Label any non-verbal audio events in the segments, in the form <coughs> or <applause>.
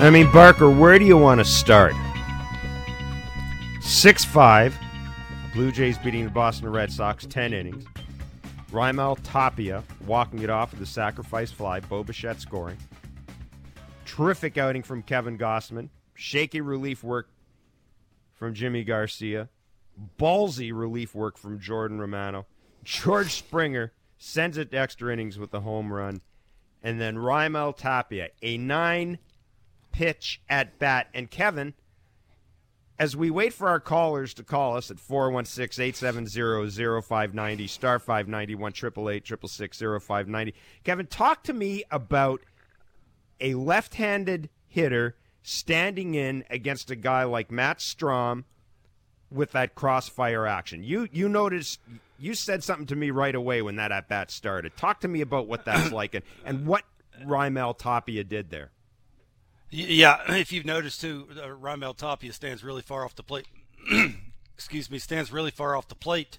I mean, Barker, where do you want to start? 6 5. Blue Jays beating the Boston Red Sox 10 innings. Raimel Tapia walking it off with a sacrifice fly. Bo Bichette scoring. Terrific outing from Kevin Gausman. Shaky relief work from Yimi Garcia. Ballsy relief work from Jordan Romano. George Springer sends it to extra innings with a home run. And then Raimel Tapia, a nine pitch at bat. And Kevin, as we wait for our callers to call us at 416-870-0590, star 591, 888 Kevin, talk to me about a left-handed hitter standing in against a guy like Matt Strahm with that crossfire action. You you noticed you said something to me right away when that at bat started. Talk to me about what that's <coughs> like and, and what Raimel Tapia did there. Yeah, <clears throat> if you've noticed too, uh, Raimel Tapia stands really far off the plate. <clears throat> Excuse me, stands really far off the plate,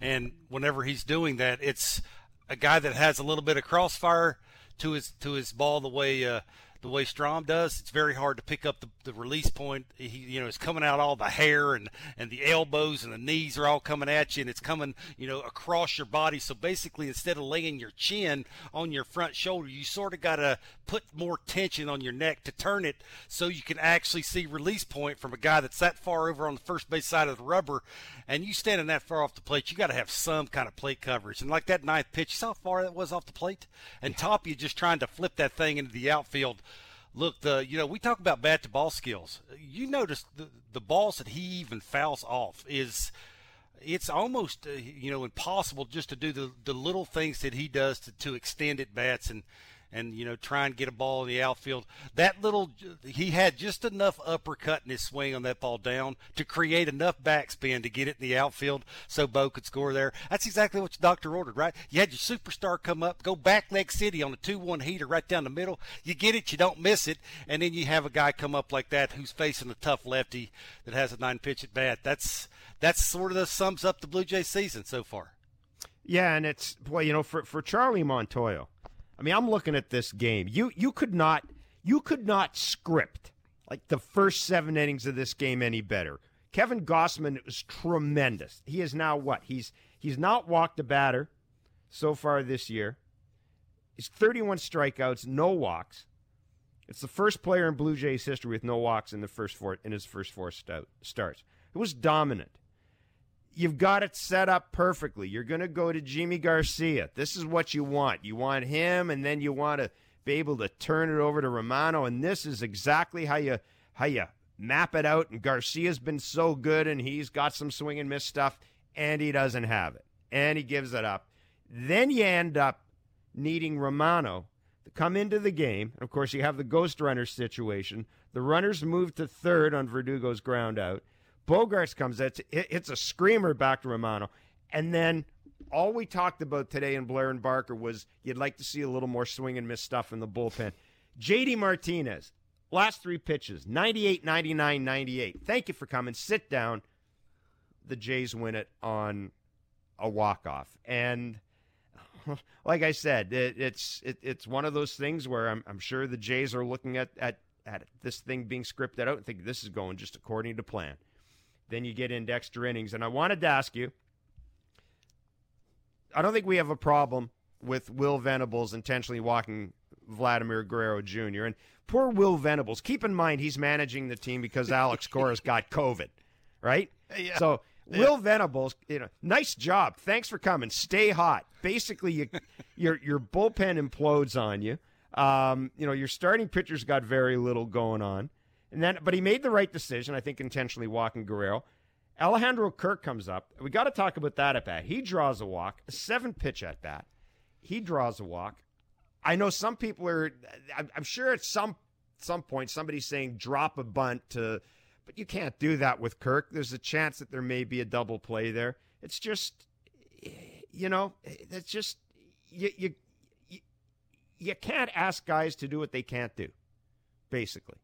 and whenever he's doing that, it's a guy that has a little bit of crossfire to his to his ball the way uh, the way Strahm does, it's very hard to pick up the, the release point. He, you know, it's coming out all the hair and, and the elbows and the knees are all coming at you, and it's coming, you know, across your body. So basically, instead of laying your chin on your front shoulder, you sort of got to put more tension on your neck to turn it so you can actually see release point from a guy that's that far over on the first base side of the rubber. And you standing that far off the plate, you got to have some kind of plate coverage. And like that ninth pitch, you saw how far that was off the plate? And Tapia just trying to flip that thing into the outfield look, the you know we talk about bat to ball skills. You notice the the balls that he even fouls off is it's almost uh, you know impossible just to do the the little things that he does to to extend at bats and and you know try and get a ball in the outfield. That little he had just enough uppercut in his swing on that ball down to create enough backspin to get it in the outfield so Bo could score there. That's exactly what your doctor ordered, right? You had your superstar come up, go back leg city on a two-one heater right down the middle. You get it, you don't miss it, and then you have a guy come up like that who's facing a tough lefty that has a nine pitch at bat. That's that's sort of the sums up the Blue Jays season so far. Yeah, and it's boy, you know, for for Charlie Montoyo I mean, I'm looking at this game. You you could not you could not script like the first seven innings of this game any better. Kevin Gausman was tremendous. He is now what? He's he's not walked a batter so far this year. He's 31 strikeouts, no walks. It's the first player in Blue Jays history with no walks in the first four in his first four starts. It was dominant you've got it set up perfectly. You're going to go to Yimi Garcia. This is what you want. You want him, and then you want to be able to turn it over to Romano. And this is exactly how you how you map it out. And Garcia's been so good, and he's got some swing and miss stuff, and he doesn't have it, and he gives it up. Then you end up needing Romano to come into the game. Of course, you have the ghost runner situation. The runners move to third on Verdugo's ground out. Bogaerts comes. It's it's a screamer back to Romano, and then all we talked about today in Blair and Barker was you'd like to see a little more swing and miss stuff in the bullpen. JD Martinez, last three pitches 98, 99, 98. Thank you for coming. Sit down. The Jays win it on a walk off. And <laughs> like I said, it, it's it, it's one of those things where I'm, I'm sure the Jays are looking at, at, at this thing being scripted out and think this is going just according to plan. Then you get into extra innings. And I wanted to ask you I don't think we have a problem with Will Venables intentionally walking Vladimir Guerrero Jr. And poor Will Venables, keep in mind he's managing the team because Alex <laughs> Cora's got COVID, right? Yeah. So Will Venables, you know, nice job. Thanks for coming. Stay hot. Basically, you, <laughs> your your bullpen implodes on you. Um, you know, your starting pitcher's got very little going on. And then, but he made the right decision, I think, intentionally walking Guerrero. Alejandro Kirk comes up. We got to talk about that at bat. He draws a walk, a seven pitch at bat. He draws a walk. I know some people are. I'm sure at some some point somebody's saying drop a bunt to, but you can't do that with Kirk. There's a chance that there may be a double play there. It's just, you know, it's just you you, you can't ask guys to do what they can't do, basically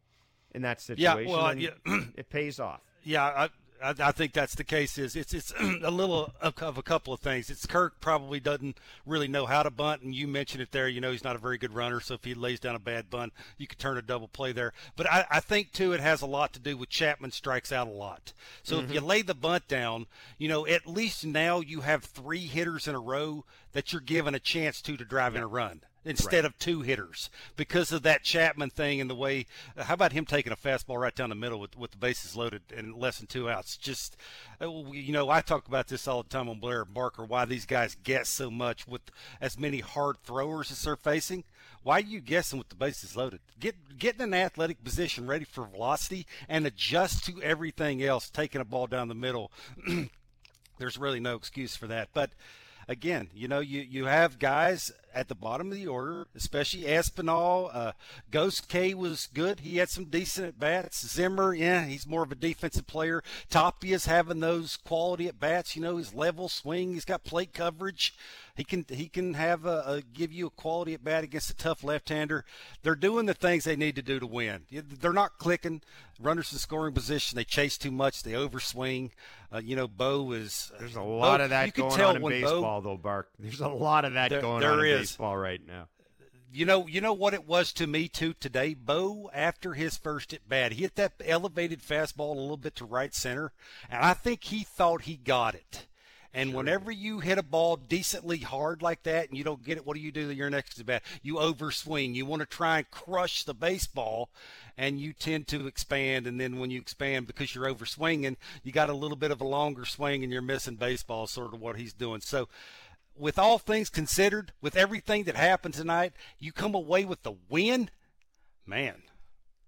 in that situation. Yeah, well, yeah. <clears throat> it pays off. Yeah, I, I, I, think that's the case. Is it's it's <clears throat> a little of, of, a couple of things. It's Kirk probably doesn't really know how to bunt, and you mentioned it there. You know he's not a very good runner, so if he lays down a bad bunt, you could turn a double play there. But I, I think too it has a lot to do with Chapman strikes out a lot. So mm-hmm. if you lay the bunt down, you know at least now you have three hitters in a row that you're given a chance to to drive in a run instead right. of two hitters because of that Chapman thing and the way. Uh, how about him taking a fastball right down the middle with with the bases loaded and less than two outs? Just uh, you know, I talk about this all the time on Blair and Barker. Why these guys guess so much with as many hard throwers as they're facing? Why are you guessing with the bases loaded? Get get in an athletic position, ready for velocity, and adjust to everything else. Taking a ball down the middle. <clears throat> There's really no excuse for that, but again, you know, you, you have guys at the bottom of the order, especially Espinal. Uh, Ghost K was good. He had some decent at bats. Zimmer, yeah, he's more of a defensive player. Tapia's having those quality at bats. You know, his level swing. He's got plate coverage. He can he can have a, a give you a quality at bat against a tough left-hander. They're doing the things they need to do to win. They're not clicking runners in scoring position. They chase too much. They overswing. Uh, you know, Bo is. There's a lot Bo, of that going on in baseball, Bo, though, Bark. There's a lot of that there, going there on is. Baseball right now. You know, you know what it was to me too today. Bo, after his first at bat, he hit that elevated fastball a little bit to right center, and I think he thought he got it. And sure. whenever you hit a ball decently hard like that and you don't get it, what do you do your next at bat? You overswing. You want to try and crush the baseball, and you tend to expand. And then when you expand because you're overswinging, you got a little bit of a longer swing and you're missing baseball, sort of what he's doing. So, with all things considered, with everything that happened tonight, you come away with the win. Man,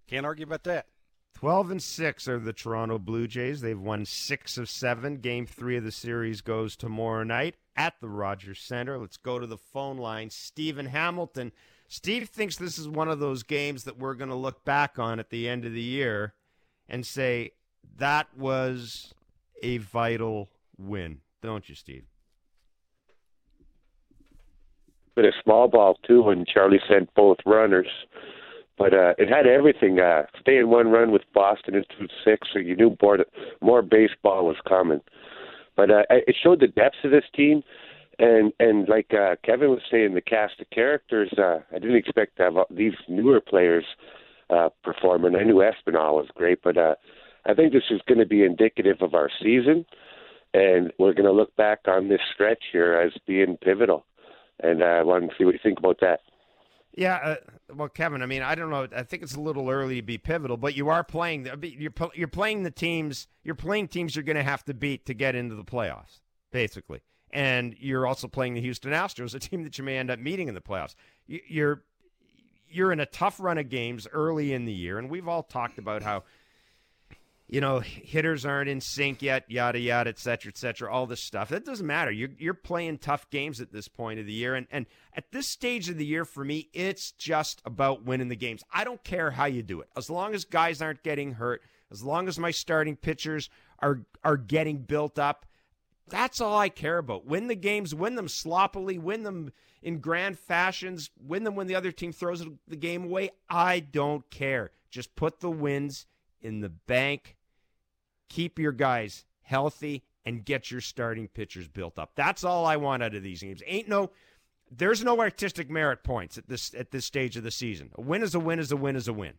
can't argue about that. 12 and 6 are the Toronto Blue Jays. They've won 6 of 7. Game 3 of the series goes tomorrow night at the Rogers Center. Let's go to the phone line. Stephen Hamilton. Steve thinks this is one of those games that we're going to look back on at the end of the year and say that was a vital win. Don't you, Steve? But a small ball too when Charlie sent both runners but uh, it had everything. Uh, stay in one run with Boston into six, so you knew more, more baseball was coming. But uh, it showed the depths of this team, and and like uh, Kevin was saying, the cast of characters. Uh, I didn't expect to have these newer players uh, performing. I knew Espinal was great, but uh, I think this is going to be indicative of our season, and we're going to look back on this stretch here as being pivotal. And uh, I want to see what you think about that. Yeah, uh, well, Kevin, I mean, I don't know. I think it's a little early to be pivotal, but you are playing. You're you're playing the teams. You're playing teams you're going to have to beat to get into the playoffs, basically. And you're also playing the Houston Astros, a team that you may end up meeting in the playoffs. You're you're in a tough run of games early in the year, and we've all talked about how you know, hitters aren't in sync yet, yada yada, et cetera, et cetera, all this stuff. That doesn't matter. You're you're playing tough games at this point of the year, and and at this stage of the year, for me, it's just about winning the games. I don't care how you do it, as long as guys aren't getting hurt, as long as my starting pitchers are are getting built up. That's all I care about. Win the games, win them sloppily, win them in grand fashions, win them when the other team throws the game away. I don't care. Just put the wins in the bank keep your guys healthy and get your starting pitchers built up. That's all I want out of these games. Ain't no there's no artistic merit points at this at this stage of the season. A win is a win is a win is a win.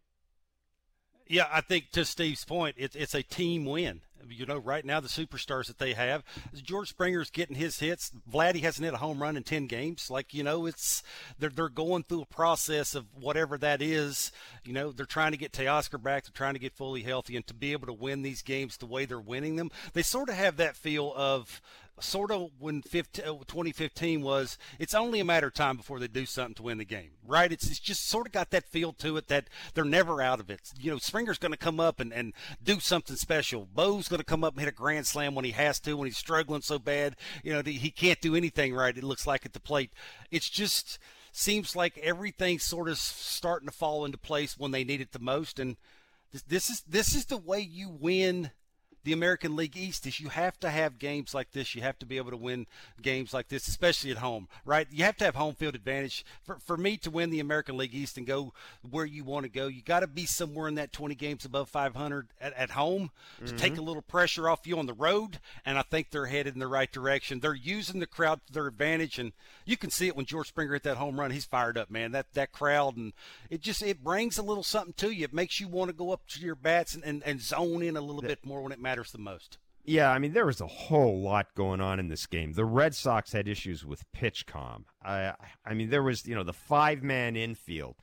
Yeah, I think to Steve's point, it's it's a team win. You know, right now the superstars that they have, George Springer's getting his hits. Vladdy hasn't hit a home run in ten games. Like you know, it's they're they're going through a process of whatever that is. You know, they're trying to get Teoscar back. They're trying to get fully healthy, and to be able to win these games the way they're winning them, they sort of have that feel of sort of when uh, 15, 2015 was, it's only a matter of time before they do something to win the game, right? It's, it's just sort of got that feel to it that they're never out of it. You know, Springer's going to come up and, and do something special. Bo's going to come up and hit a grand slam when he has to, when he's struggling so bad. You know, he can't do anything right, it looks like at the plate. It's just seems like everything's sort of starting to fall into place when they need it the most. And this, this is this is the way you win the American League East is you have to have games like this. You have to be able to win games like this, especially at home, right? You have to have home field advantage. For, for me to win the American League East and go where you want to go, you got to be somewhere in that 20 games above 500 at, at home to mm-hmm. take a little pressure off you on the road. And I think they're headed in the right direction. They're using the crowd to their advantage, and you can see it when George Springer hit that home run. He's fired up, man. That that crowd, and it just it brings a little something to you. It makes you want to go up to your bats and, and, and zone in a little bit more when it matters the most. Yeah, I mean there was a whole lot going on in this game. The Red Sox had issues with PitchCom. I, I mean there was you know the five man infield,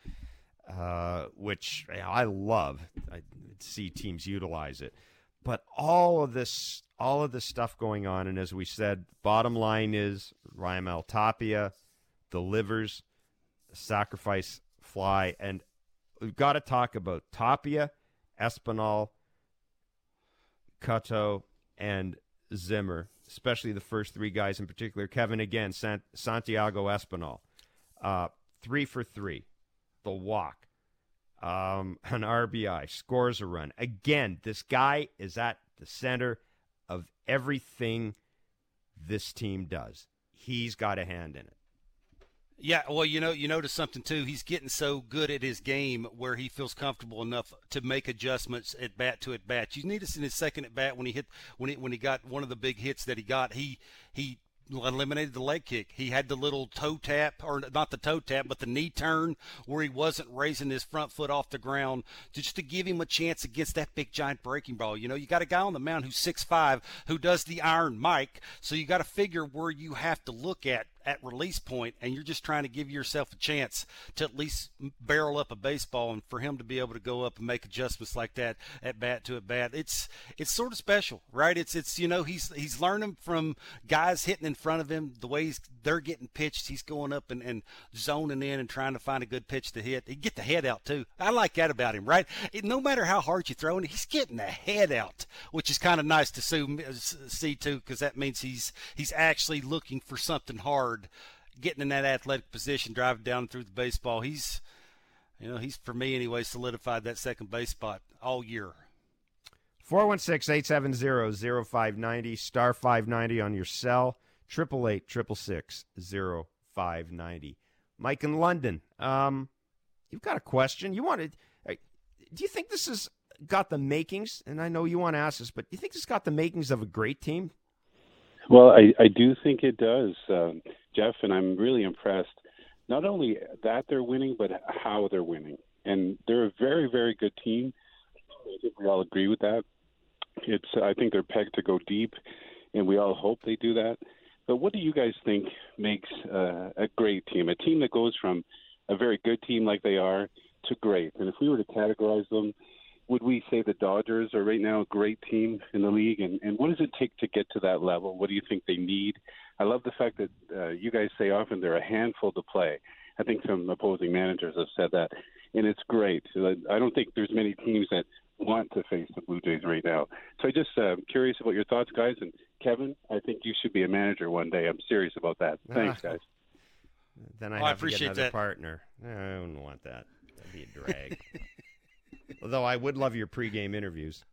uh, which I love. I see teams utilize it, but all of this, all of this stuff going on, and as we said, bottom line is Raimel Tapia delivers sacrifice fly, and we've got to talk about Tapia, Espinal, Cutto, and Zimmer, especially the first three guys in particular. Kevin again, Sant- Santiago Espinal, uh, three for three, the walk, um, <laughs> an RBI, scores a run. Again, this guy is at the center of everything this team does. He's got a hand in it. Yeah, well, you know, you notice something too. He's getting so good at his game where he feels comfortable enough to make adjustments at bat to at bat. You need to in his second at bat when he hit when he when he got one of the big hits that he got. He he eliminated the leg kick. He had the little toe tap, or not the toe tap, but the knee turn where he wasn't raising his front foot off the ground just to give him a chance against that big giant breaking ball. You know, you got a guy on the mound who's six five who does the iron Mike, so you got to figure where you have to look at at release point and you're just trying to give yourself a chance to at least barrel up a baseball and for him to be able to go up and make adjustments like that at bat to at bat. It's it's sort of special right? It's it's you know he's he's learning from guys hitting in front of him the way he's they're getting pitched. He's going up and, and zoning in and trying to find a good pitch to hit. He get the head out too. I like that about him right? It, no matter how hard you throw it he's getting the head out which is kind of nice to see, uh, see too because that means he's he's actually looking for something hard hard getting in that athletic position, driving down through the baseball. He's, you know, he's for me anyway solidified that second base spot all year. 416-870-0590, star 590 on your cell, 888 Mike in London, um, you've got a question. You wanted, uh, do you think this has got the makings, and I know you want to ask this, but do you think this got the makings of a great team? Well, I, I do think it does, um, Jeff, and I'm really impressed. Not only that they're winning, but how they're winning. And they're a very, very good team. I think we all agree with that. It's I think they're pegged to go deep, and we all hope they do that. But what do you guys think makes uh, a great team? A team that goes from a very good team like they are to great. And if we were to categorize them, would we say the Dodgers are right now a great team in the league? And, and what does it take to get to that level? What do you think they need? I love the fact that uh, you guys say often they're a handful to play. I think some opposing managers have said that, and it's great. I don't think there's many teams that want to face the Blue Jays right now. So I just uh, curious about your thoughts, guys. And Kevin, I think you should be a manager one day. I'm serious about that. Thanks, guys. Then I have I appreciate to get another that. partner. I don't want that. That'd be a drag. <laughs> Although I would love your pregame interviews.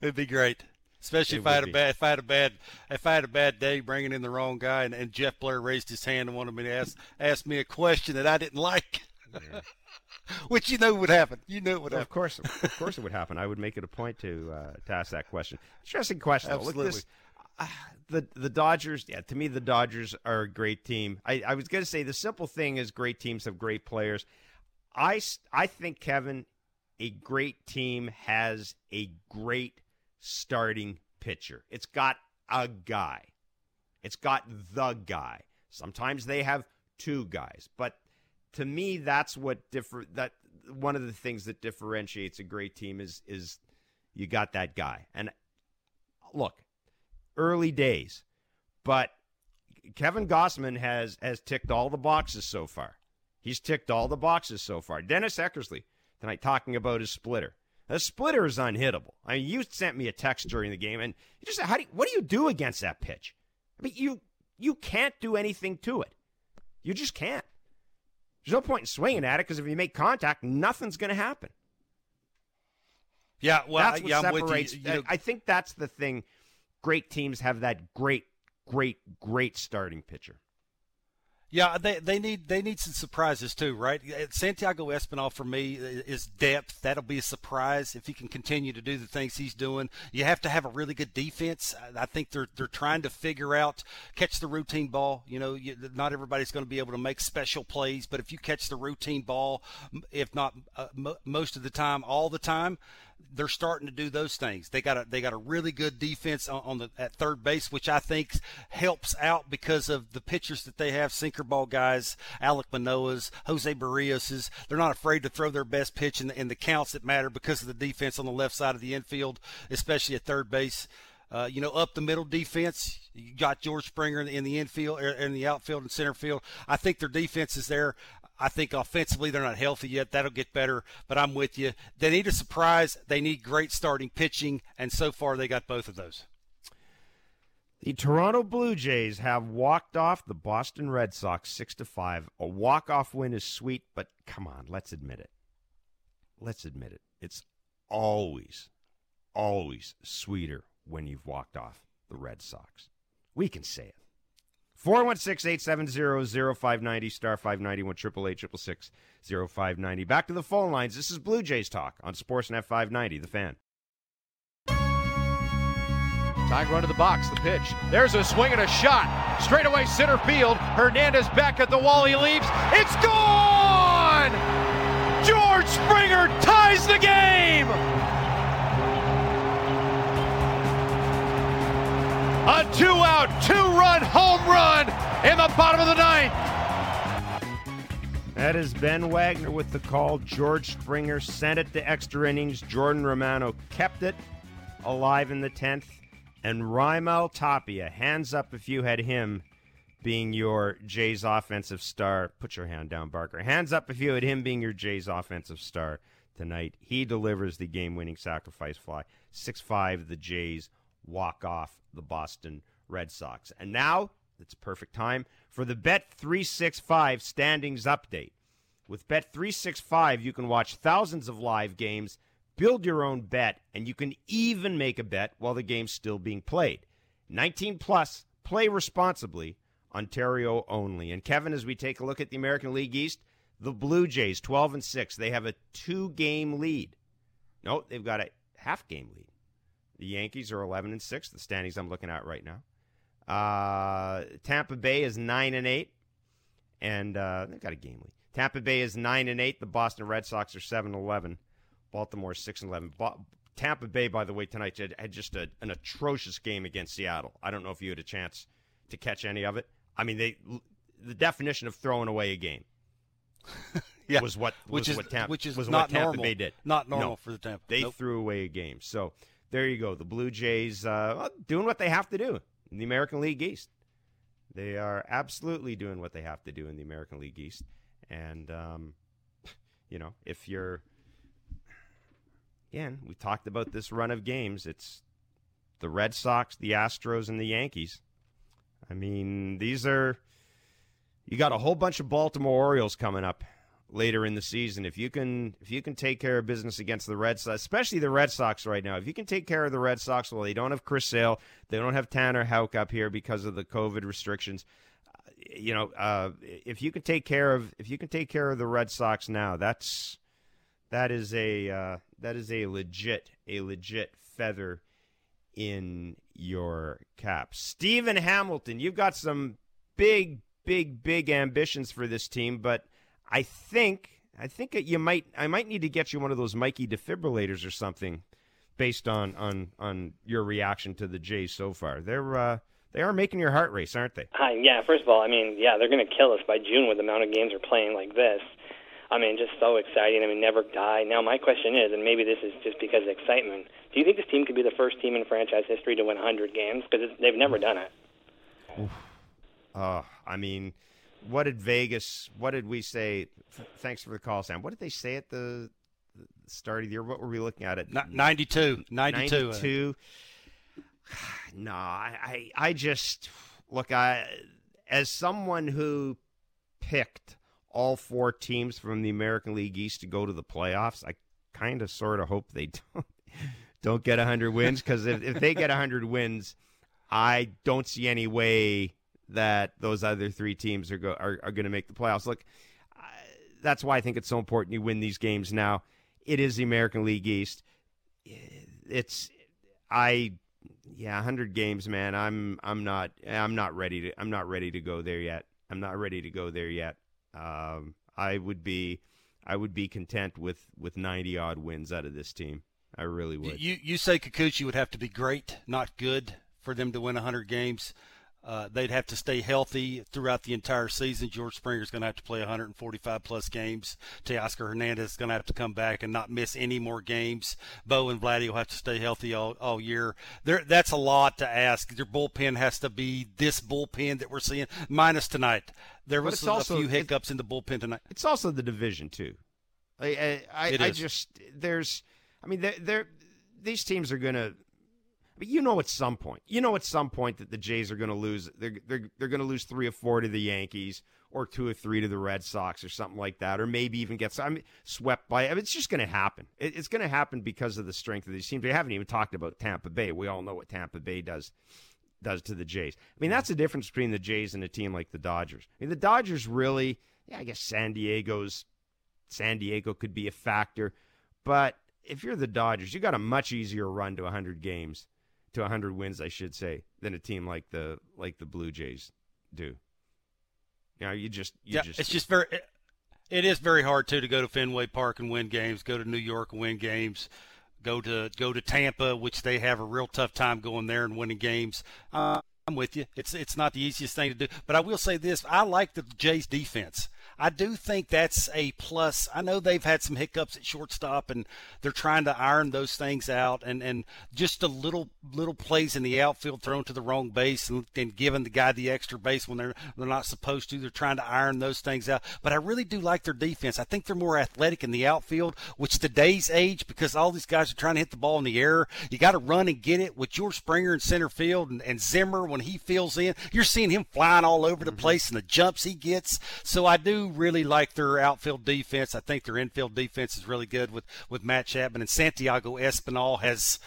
It'd be great, especially it if I had a bad if I had a bad if I had a bad day bringing in the wrong guy, and, and Jeff Blair raised his hand and wanted me to ask ask me a question that I didn't like. Yeah. <laughs> Which you know would happen. You know it would happen. Of course, of <laughs> course, it would happen. I would make it a point to uh, to ask that question. Interesting question. Absolutely. Look, this, uh, the the Dodgers. Yeah, to me, the Dodgers are a great team. I, I was going to say the simple thing is great teams have great players. I I think Kevin a great team has a great starting pitcher. It's got a guy. It's got the guy. Sometimes they have two guys, but to me that's what differ that one of the things that differentiates a great team is is you got that guy. And look, early days, but Kevin Gausman has has ticked all the boxes so far. He's ticked all the boxes so far. Dennis Eckersley tonight talking about his splitter. The splitter is unhittable. I mean, you sent me a text during the game, and you just said how do you, what do you do against that pitch? I mean, you you can't do anything to it. You just can't. There's no point in swinging at it because if you make contact, nothing's going to happen. Yeah, well, that's what yeah, separates. you. You know- I think that's the thing. Great teams have that great, great, great starting pitcher. Yeah, they they need they need some surprises too, right? Uh, Santiago Espinal for me is depth. That'll be a surprise if he can continue to do the things he's doing. You have to have a really good defense. I think they're they're trying to figure out catch the routine ball. You know, you, not everybody's going to be able to make special plays, but if you catch the routine ball, if not uh, m- most of the time, all the time, they're starting to do those things. They got a they got a really good defense on, on the at third base, which I think helps out because of the pitchers that they have, sinker ball guys, Alek Manoah's, Jose Berrios's. They're not afraid to throw their best pitch in the, in the counts that matter because of the defense on the left side of the infield, especially at third base. Uh, you know, up the middle defense, you got George Springer in the, in the infield, er, in the outfield and center field. I think their defense is there. I think offensively they're not healthy yet. That'll get better, but I'm with you. They need a surprise. They need great starting pitching, and so far they got both of those. The Toronto Blue Jays have walked off the Boston Red Sox six to five. A walk-off win is sweet, but come on, let's admit it. Let's admit it. It's always, always sweeter when you've walked off the Red Sox. We can say it. 416-870-0590, star 591, 888 0590 Back to the phone lines. This is Blue Jays Talk on Sportsnet 590, The Fan. Tying run to the box, the pitch. There's a swing and a shot. Straight away center field. Hernandez back at the wall. He leaves. It's gone! George Springer ties the game! A two out, two run home run in the bottom of the ninth. That is Ben Wagner with the call. George Springer sent it to extra innings. Jordan Romano kept it alive in the 10th. And Raimel Tapia, hands up if you had him being your Jays offensive star. Put your hand down, Barker. Hands up if you had him being your Jays offensive star tonight. He delivers the game winning sacrifice fly. 6 5, the Jays walk off the Boston Red Sox. And now it's perfect time for the Bet 365 standings update. With Bet 365, you can watch thousands of live games, build your own bet, and you can even make a bet while the game's still being played. 19 plus, play responsibly, Ontario only. And Kevin, as we take a look at the American League East, the Blue Jays 12 and 6, they have a two-game lead. No, they've got a half-game lead. The Yankees are 11 and 6, the standings I'm looking at right now. Uh, Tampa Bay is 9 and 8 and uh, they've got a game lead. Tampa Bay is 9 and 8, the Boston Red Sox are 7 and 11. Baltimore 6 and 11. Bo- Tampa Bay by the way tonight had, had just a, an atrocious game against Seattle. I don't know if you had a chance to catch any of it. I mean, they the definition of throwing away a game. <laughs> Yeah, was what was which is what Tampa, which is was not what Tampa normal. Bay did. Not normal No. for the Tampa. They Nope. threw away a game. So there you go. The Blue Jays uh, doing what they have to do in the American League East. They are absolutely doing what they have to do in the American League East. And, um, you know, if you're, again, we talked about this run of games. It's the Red Sox, the Astros, and the Yankees. I mean, these are, you got a whole bunch of Baltimore Orioles coming up later in the season. If you can if you can take care of business against the Red Sox, especially the Red Sox right now, if you can take care of the Red Sox, well, they don't have Chris Sale, they don't have Tanner Houck up here because of the COVID restrictions. Uh, You know, uh, if you can take care of if you can take care of the Red Sox now, that's that is a uh, that is a legit a legit feather in your cap. Stephen Hamilton, you've got some big, big, big ambitions for this team, but I think I think that you might I might need to get you one of those Mikey defibrillators or something based on on on your reaction to the Jays so far. They're uh, they are making your heart race, aren't they? Hi, yeah. First of all, I mean, yeah, they're going to kill us by June with the amount of games we're playing like this. I mean, just so exciting. I mean, never die. Now, my question is, and maybe this is just because of excitement. Do you think this team could be the first team in franchise history to win 100 games? Because they've never done it. Uh, I mean, what did Vegas? What did we say? Thanks for the call, Sam. What did they say at the, start of the year? What were we looking at? Ni- 92, 92. 92. <sighs> No, I, I, I just look. I as someone who picked all four teams from the American League East to go to the playoffs, I kind of sort of hope they <laughs> don't. don't get 100 wins because if, if they get 100 wins, I don't see any way that those other three teams are go are, are going to make the playoffs. Look, I, that's why I think it's so important you win these games now. It is the American League East. It's I yeah, 100 games, man. I'm I'm not I'm not ready to I'm not ready to go there yet. I'm not ready to go there yet. Um, I would be I would be content with with 90 odd wins out of this team. I really would. You you say Kikuchi would have to be great, not good, for them to win 100 games. Uh, they'd have to stay healthy throughout the entire season. George Springer's going to have to play 145 plus games. Teoscar Hernandez is going to have to come back and not miss any more games. Bo and Vladdy will have to stay healthy all, all year. There, that's a lot to ask. Your bullpen has to be this bullpen that we're seeing, minus tonight. There was a, also, few hiccups in the bullpen tonight. It's also the division too. I I, I, I just there's I mean they're these teams are going to but you know, at some point, you know, at some point that the Jays are going to lose. They're they're they're going to lose three or four to the Yankees, or two or three to the Red Sox, or something like that, or maybe even get I mean, swept by. I mean, it's just going to happen. It, it's going to happen because of the strength of these teams. We haven't even talked about Tampa Bay. We all know what Tampa Bay does does to the Jays. I mean, that's the difference between the Jays and a team like the Dodgers. I mean, the Dodgers really, yeah, I guess San Diego's San Diego could be a factor, but if you're the Dodgers, you got a much easier run to 100 games to 100 wins, I should say, than a team like the like the Blue Jays do. You know, you just you yeah, just, it's just very. It, it is very hard too to go to Fenway Park and win games. Go to New York and win games. Go to go to Tampa, which they have a real tough time going there and winning games. Uh, I'm with you. It's it's not the easiest thing to do, but I will say this: I like the Jays defense. I do think that's a plus. I know they've had some hiccups at shortstop, and they're trying to iron those things out. And, and just a little little plays in the outfield thrown to the wrong base and, and giving the guy the extra base when they're they're not supposed to. They're trying to iron those things out. But I really do like their defense. I think they're more athletic in the outfield, which today's age, because all these guys are trying to hit the ball in the air, you got to run and get it. With George Springer in center field and, and Zimmer when he fills in, you're seeing him flying all over the mm-hmm. place and the jumps he gets. So I do really like their outfield defense. I think their infield defense is really good with, with Matt Chapman and Santiago Espinal has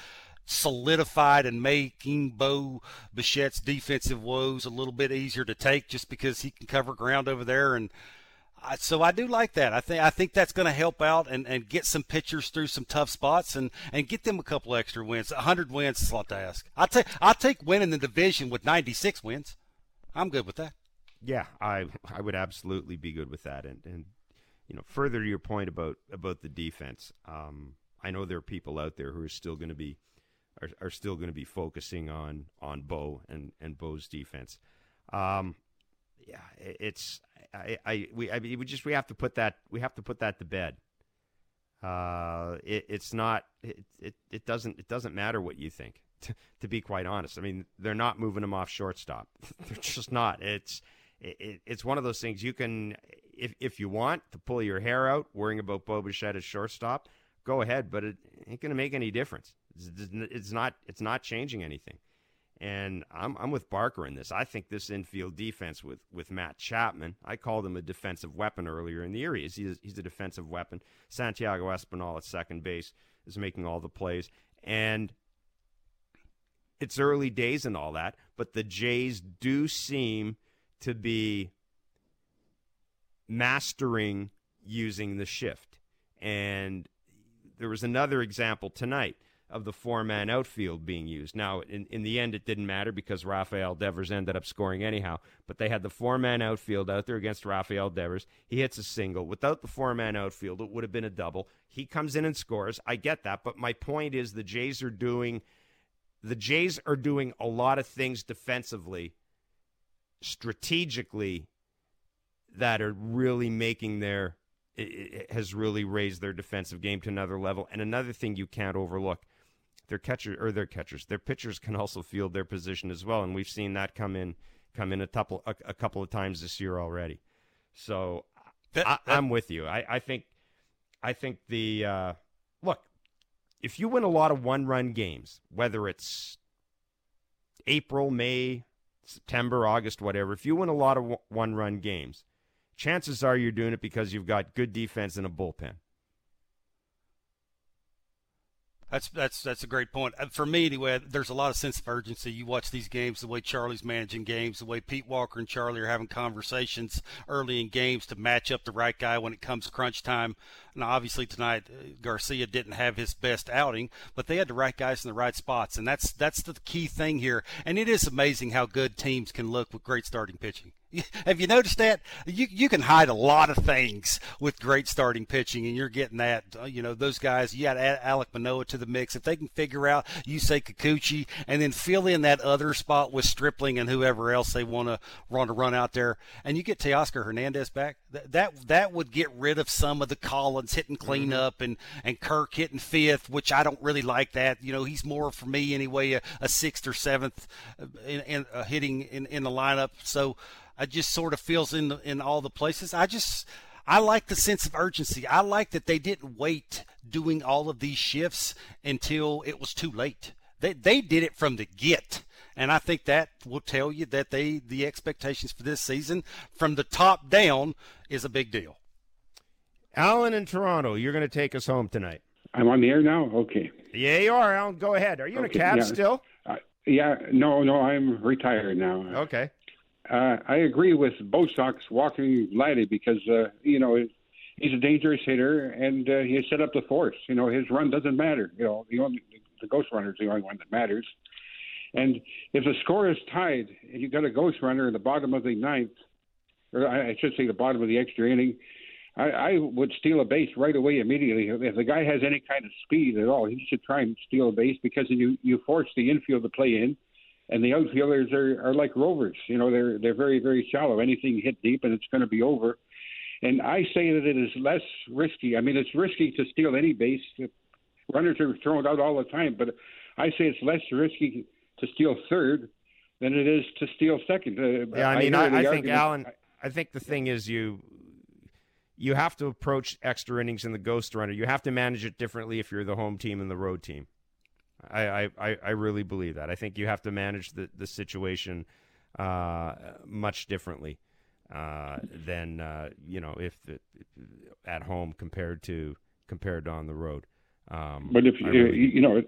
solidified and making Bo Bichette's defensive woes a little bit easier to take just because he can cover ground over there and so I do like that. I think I think that's going to help out and, and get some pitchers through some tough spots and, and get them a couple extra wins. hundred wins is a lot to ask. I take I take winning the division with ninety six wins. I'm good with that yeah, I I would absolutely be good with that. And and you know, further to your point about about the defense, um, I know there are people out there who are still going to be are, are still going to be focusing on on Bo and and Bo's defense. Um, yeah, it's I, I we I mean, we just we have to put that we have to put that to bed. Uh, it, it's not it, it it doesn't it doesn't matter what you think. To, <laughs> to be quite honest, I mean they're not moving him off shortstop. <laughs> they're just not. It's it, it's one of those things you can, if if you want to pull your hair out worrying about Bo as shortstop, go ahead, but it ain't going to make any difference. It's, it's not it's not changing anything. And I'm I'm with Barker in this. I think this infield defense with with Matt Chapman, I called him a defensive weapon earlier in the year. He's he's a defensive weapon. Santiago Espinal at second base is making all the plays, and it's early days and all that. But the Jays do seem to be mastering using the shift. And there was another example tonight of the four man outfield being used. Now, in, in the end, it didn't matter because Rafael Devers ended up scoring anyhow. But they had the four man outfield out there against Rafael Devers. He hits a single. Without the four man outfield, it would have been a double. He comes in and scores. I get that. But my point is the Jays are doing. The Jays are doing a lot of things defensively strategically that are really making their it has really raised their defensive game to another level. And another thing you can't overlook, their catcher or their catchers, their pitchers can also field their position as well, and we've seen that come in come in a couple a, a couple of times this year already. So that, I, am with you. I, I think I think the uh, look if you win a lot of one run games, whether it's April, May, September, August, whatever, if you win a lot of one run games, chances are you're doing it because you've got good defense and a bullpen. That's that's that's a great point. Uh, for me, anyway, there's a lot of sense of urgency. You watch these games, the way Charlie's managing games, the way Pete Walker and Charlie are having conversations early in games to match up the right guy when it comes crunch time. Now, obviously tonight uh, Garcia didn't have his best outing, but they had the right guys in the right spots, and that's that's the key thing here. And it is amazing how good teams can look with great starting pitching. <laughs> Have you noticed that? You you can hide a lot of things with great starting pitching, and you're getting that. Uh, you know those guys. You got Alek Manoah to the mix. If they can figure out you say Kikuchi, and then fill in that other spot with Stripling and whoever else they want to run to run out there, and you get Teoscar Hernandez back, that that that would get rid of some of the Collins hitting cleanup mm-hmm. and and Kirk hitting fifth, which I don't really like that. You know he's more for me anyway, a, a sixth or seventh uh, in, in uh, hitting in in the lineup. So. I just sort of feels in the, in all the places. I just I like the sense of urgency. I like that they didn't wait doing all of these shifts until it was too late. They they did it from the get. And I think that will tell you that they the expectations for this season from the top down is a big deal. Alan in Toronto, you're going to take us home tonight. I'm on the air now. Okay. Yeah, you are, Alan. Go ahead. Are you okay, in a cab yeah. still? Uh, yeah. No, no. I'm retired now. Okay. Uh, I agree with both Sox walking Vladdy because uh, you know he's a dangerous hitter and uh, he set up the force. You know his run doesn't matter. You know the only the ghost runner is the only one that matters. And if the score is tied and you've got a ghost runner in the bottom of the ninth, or I should say the bottom of the extra inning, I, I would steal a base right away immediately. If the guy has any kind of speed at all, he should try and steal a base because you you force the infield to play in and the outfielders are, are like rovers. You know, they're they're very very shallow. Anything hit deep and it's going to be over. And I say that it is less risky. I mean, it's risky to steal any base. Runners are thrown out all the time, but I say it's less risky to steal third than it is to steal second. Uh, yeah, I mean, I, I, I think Alan. I think the thing is you you have to approach extra innings in the ghost runner. You have to manage it differently if you're the home team and the road team. I, I, I really believe that. I think you have to manage the, the situation uh, much differently uh, than uh, you know if the, at home compared to compared to on the road. Um, but if really, you know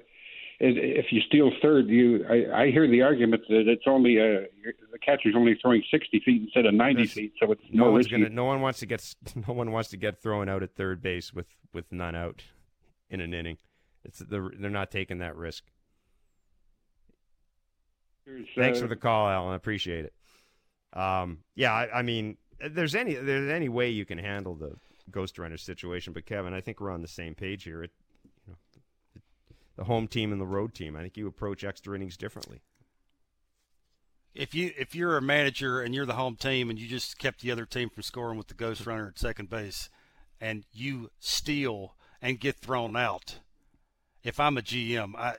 if you steal third, you I, I hear the argument that it's only a the catcher's only throwing sixty feet instead of ninety feet, so it's no, one's gonna, no one wants to get <laughs> no one wants to get thrown out at third base with with none out in an inning. It's the, they're not taking that risk. Thanks for the call, Alan. I appreciate it. Um, yeah, I, I, mean, there's any there's any way you can handle the ghost runner situation, but Kevin, I think we're on the same page here. It, the home team and the road team. I think you approach extra innings differently. If you if you're a manager and you're the home team and you just kept the other team from scoring with the ghost runner at second base, and you steal and get thrown out, if I'm a GM, I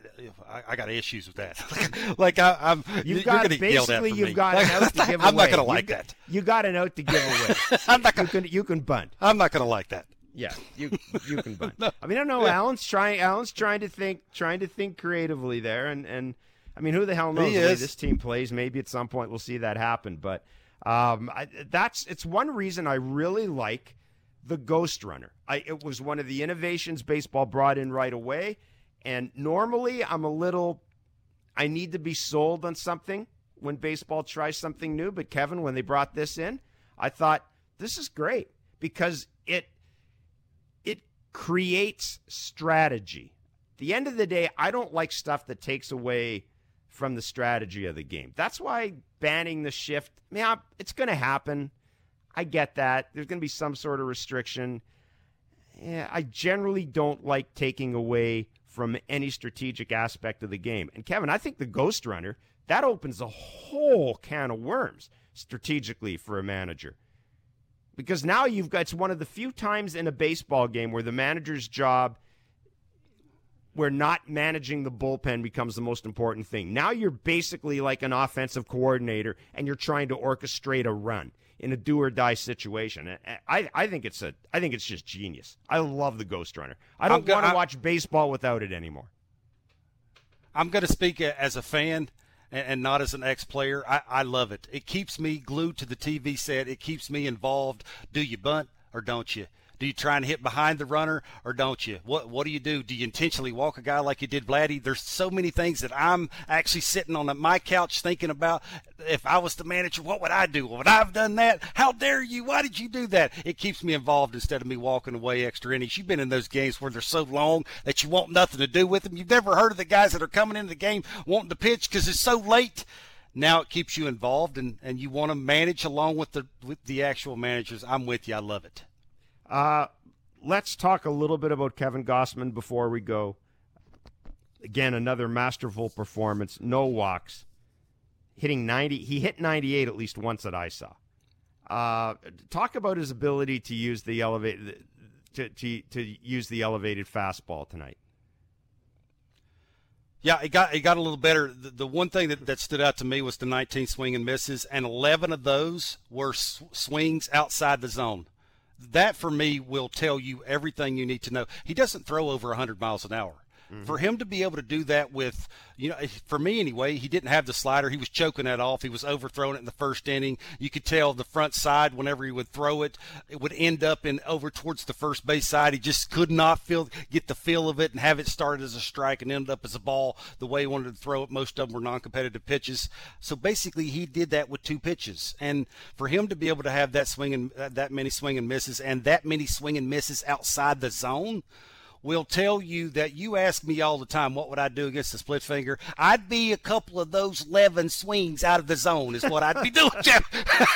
I, I got issues with that. <laughs> like I, am you've got basically you've me. got an <laughs> out to give I'm away. not going to like you, that. You got an out to give away. <laughs> I'm not gonna, you can you can bunt. I'm not going to like that. Yeah, you you can bunt. <laughs> no. I mean, I don't know. Yeah. Alan's trying. Alan's trying to think, trying to think creatively there, and and I mean, who the hell knows the way this team plays? Maybe at some point we'll see that happen. But um, I, that's it's one reason I really like the Ghost Runner. I, it was one of the innovations baseball brought in right away. And normally I'm a little, I need to be sold on something when baseball tries something new. But Kevin, when they brought this in, I thought this is great because it it creates strategy. At the end of the day, I don't like stuff that takes away from the strategy of the game. That's why banning the shift, yeah, it's going to happen. I get that. There's going to be some sort of restriction. Yeah, I generally don't like taking away from any strategic aspect of the game. And Kevin, I think the Ghost Runner, that opens a whole can of worms strategically for a manager. Because now you've got it's one of the few times in a baseball game where the manager's job where not managing the bullpen becomes the most important thing. Now you're basically like an offensive coordinator and you're trying to orchestrate a run in a do or die situation. I, I think it's a I think it's just genius. I love the Ghost Runner. I don't want to watch baseball without it anymore. I'm going to speak as a fan and, not as an ex-player. I, I love it. It keeps me glued to the TV set. It keeps me involved. Do you bunt or don't you? Do you try and hit behind the runner or don't you? What What do you do? Do you intentionally walk a guy like you did Vladdy? There's so many things that I'm actually sitting on my couch thinking about. If I was the manager, what would I do? Would I have done that? How dare you? Why did you do that? It keeps me involved instead of me walking away extra innings. You've been in those games where they're so long that you want nothing to do with them. You've never heard of the guys that are coming into the game wanting to pitch because it's so late now it keeps you involved and, and you want to manage along with the with the actual managers. I'm with you. I love it. Uh, let's talk a little bit about Kevin Gausman before we go. Again, another masterful performance. No walks. Hitting 90. He hit 98 at least once that I saw. Uh, talk about his ability to use the elevated to, to, to use the elevated fastball tonight. Yeah, it got it got a little better. The, the, one thing that, that stood out to me was the 19 swing and misses, and 11 of those were sw- swings outside the zone. That for me will tell you everything you need to know. He doesn't throw over 100 miles an hour. Mm-hmm. For him to be able to do that with, you know, for me anyway, he didn't have the slider. He was choking that off. He was overthrowing it in the first inning. You could tell the front side, whenever he would throw it, it would end up in over towards the first base side. He just could not feel get the feel of it and have it started as a strike and end up as a ball the way he wanted to throw it. Most of them were non-competitive pitches. So basically, he did that with two pitches. And for him to be able to have that swing and that many swing and misses and that many swing and misses outside the zone will tell you that you ask me all the time, what would I do against the split finger? I'd be a couple of those 11 swings out of the zone is what I'd be doing, <laughs>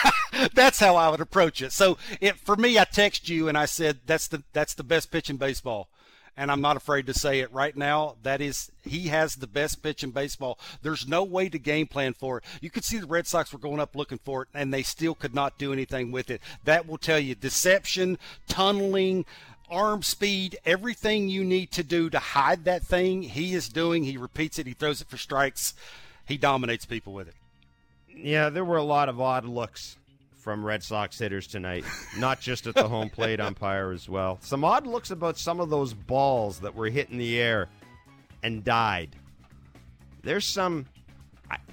<laughs> that's how I would approach it. So it, for me, I text you and I said, that's the, that's the best pitch in baseball and I'm not afraid to say it right now. That is, he has the best pitch in baseball. There's no way to game plan for it. You could see the Red Sox were going up looking for it, and they still could not do anything with it. That will tell you deception, tunneling, arm speed, everything you need to do to hide that thing, he is doing. He repeats it, he throws it for strikes, he dominates people with it. Yeah, there were a lot of odd looks from Red Sox hitters tonight, not just at the home plate umpire as well. Some odd looks about some of those balls that were hit in the air and died. There's some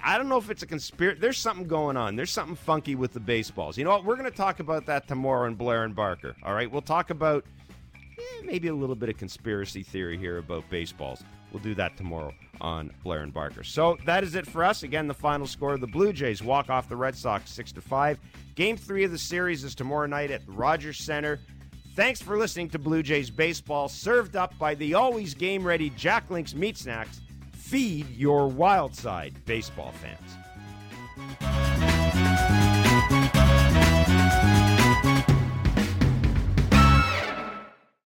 I, don't know if it's a conspiracy. There's something going on. There's something funky with the baseballs. You know what? We're going to talk about that tomorrow in Blair and Barker. All right, we'll talk about eh, maybe a little bit of conspiracy theory here about baseballs. We'll do that tomorrow on Blair and Barker. So that is it for us. Again, the final score: the Blue Jays walk off the Red Sox six to five. Game three of the series is tomorrow night at the Rogers Center. Thanks for listening to Blue Jays baseball, served up by the always game ready Jack Links Meat Snacks. Feed your wild side, baseball fans.